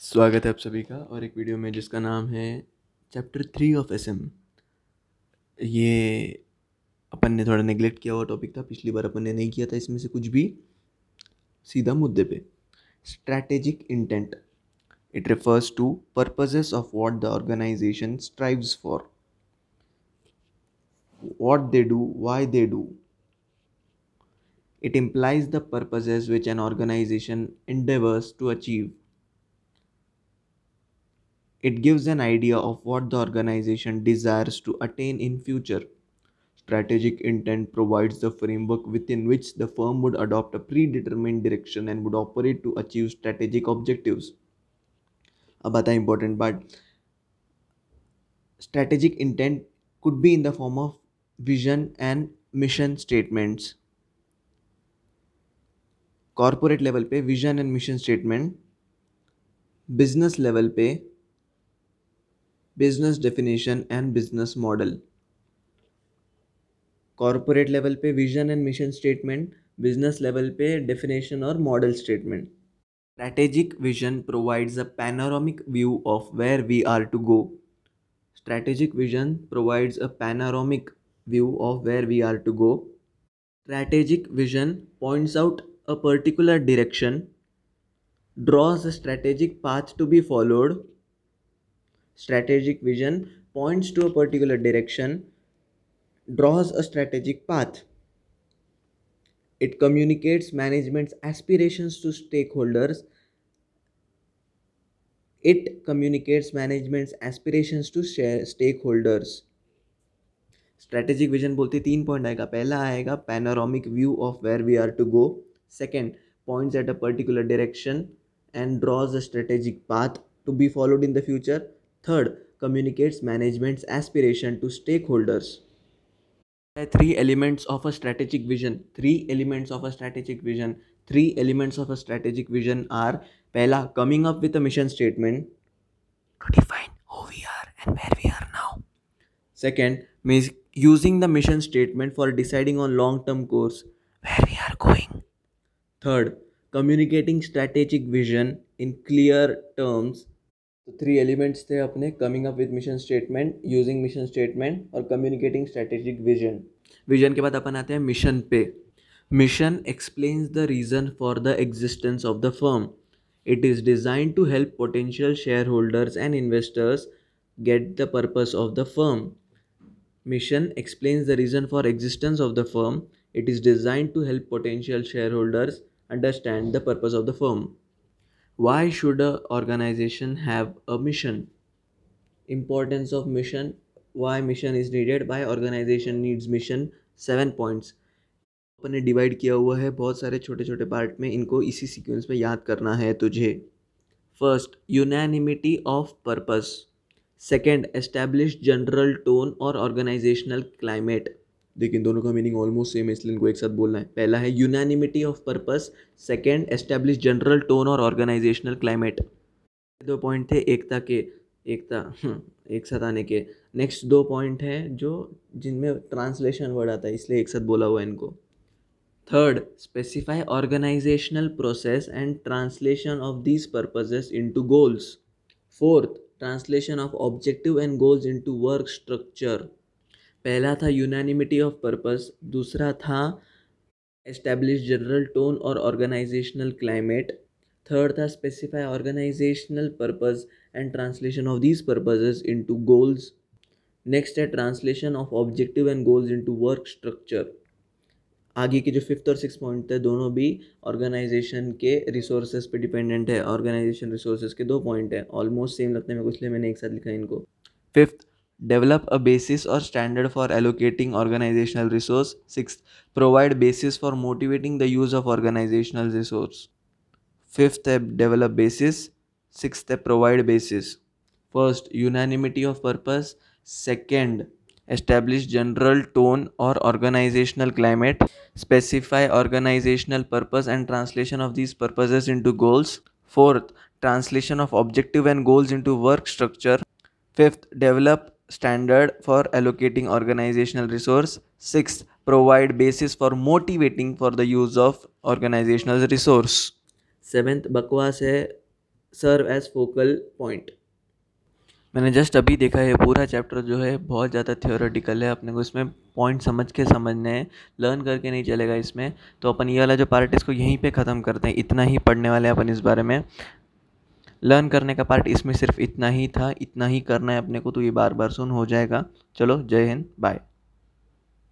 स्वागत है आप सभी का और एक वीडियो में जिसका नाम है chapter three of S M ये अपन ने थोड़ा नेगलेक्ट किया हुआ टॉपिक था पिछली बार अपन ने नहीं किया था इसमें से कुछ भी सीधा मुद्दे पे strategic intent it refers to purposes of what the organization strives for what they do, why they do. It implies the purposes which an organization endeavors to achieve. It gives an idea of what the organization desires to attain in future. Strategic intent provides the framework within which the firm would adopt a predetermined direction and would operate to achieve strategic objectives. अब आता है important part. Strategic intent could be in the form of vision and mission statements. Corporate level पे vision and mission statement business level पे business definition and business model corporate level पे vision and mission statement business level पे definition और model statement strategic vision provides a panoramic view of where we are to go strategic vision provides a panoramic view of where we are to go strategic vision points out a particular direction draws a strategic path to be followed strategic vision points to a particular direction draws a strategic path it communicates management's aspirations to stakeholders it communicates management's aspirations to share stakeholders strategic vision बोलते तीन point आएगा पहला आएगा panoramic view of where we are to go second points at a particular direction and draws a strategic path to be followed in the future Third, communicates management's aspiration to stakeholders. Three elements of a strategic vision. Three elements of a strategic vision. Three elements of a strategic vision are Pehla, coming up with a mission statement to define who we are and where we are now. Second, using the mission statement for deciding on long term course where we are going. Third, communicating strategic vision in clear terms तो three elements थे अपने coming up with mission statement using mission statement और communicating strategic vision vision के बाद अपन आते हैं mission पे. Mission explains the reason for the existence of the firm it is designed to help potential shareholders and investors get the the of the firm mission explains the reason for existence of the firm it is is to help potential holders understand the purpose of the firm. Why should a organization have a mission importance of mission why mission is needed why organization needs mission seven points अपन ने divide किया हुआ है बहुत सारे छोटे छोटे part में इनको इसी सीक्वेंस में याद करना है तुझे first unanimity of purpose second establish general tone और ऑर्गेनाइजेशनल क्लाइमेट लेकिन दोनों का मीनिंग ऑलमोस्ट सेम है इसलिए इनको एक साथ बोलना है। पहला है unanimity of purpose second establish general tone और ऑर्गेनाइजेशनल क्लाइमेट दो पॉइंट थे एकता के एकता हम्म, एक साथ आने के। नेक्स्ट दो पॉइंट है जो जिनमें ट्रांसलेशन वर्ड आता है इसलिए एक साथ बोला हुआ है इनको। Third specify organizational process and translation of these purposes into goals fourth translation of objective and goals into work structure पहला था यूनानिमिटी ऑफ़ पर्पस दूसरा था एस्टैब्लिश जनरल टोन और ऑर्गेनाइजेशनल क्लाइमेट थर्ड था specify organizational purpose and translation of these purposes into goals next है translation of objective and goals into work structure आगे के जो फिफ्थ और सिक्स पॉइंट थे दोनों भी ऑर्गेनाइजेशन के रिसोर्सेज पे डिपेंडेंट है ऑर्गेनाइजेशन रिसोर्सेज के दो पॉइंट है ऑलमोस्ट सेम लगते हैं मेरे को, इसलिए मैंने एक साथ लिखा है इनको। Fifth develop a basis or standard for allocating organizational resource. Sixth provide basis for motivating the use of organizational resource. Fifth step develop basis. Sixth step provide basis. First unanimity of purpose. Second establish general tone or organizational climate. Specify organizational purpose and translation of these purposes into goals. Fourth translation of objective and goals into work structure. Fifth develop standard for allocating organizational resource. Sixth provide basis for motivating for the use of organizational resource. Seventh बकवास है serve as focal point मैंने just अभी देखा है पूरा chapter जो है बहुत ज़्यादा थियोरेटिकल है अपने को इसमें पॉइंट समझ के समझने हैं लर्न करके नहीं चलेगा इसमें। तो अपन ये वाला जो पार्ट है इसको यहीं पे ख़त्म करते हैं इतना ही पढ़ने वाले हैं अपन इस बारे में। लर्न करने का पार्ट इसमें सिर्फ़ इतना ही था, इतना ही करना है अपने को तो ये बार बार सुन हो जाएगा। चलो, जय हिंद बाय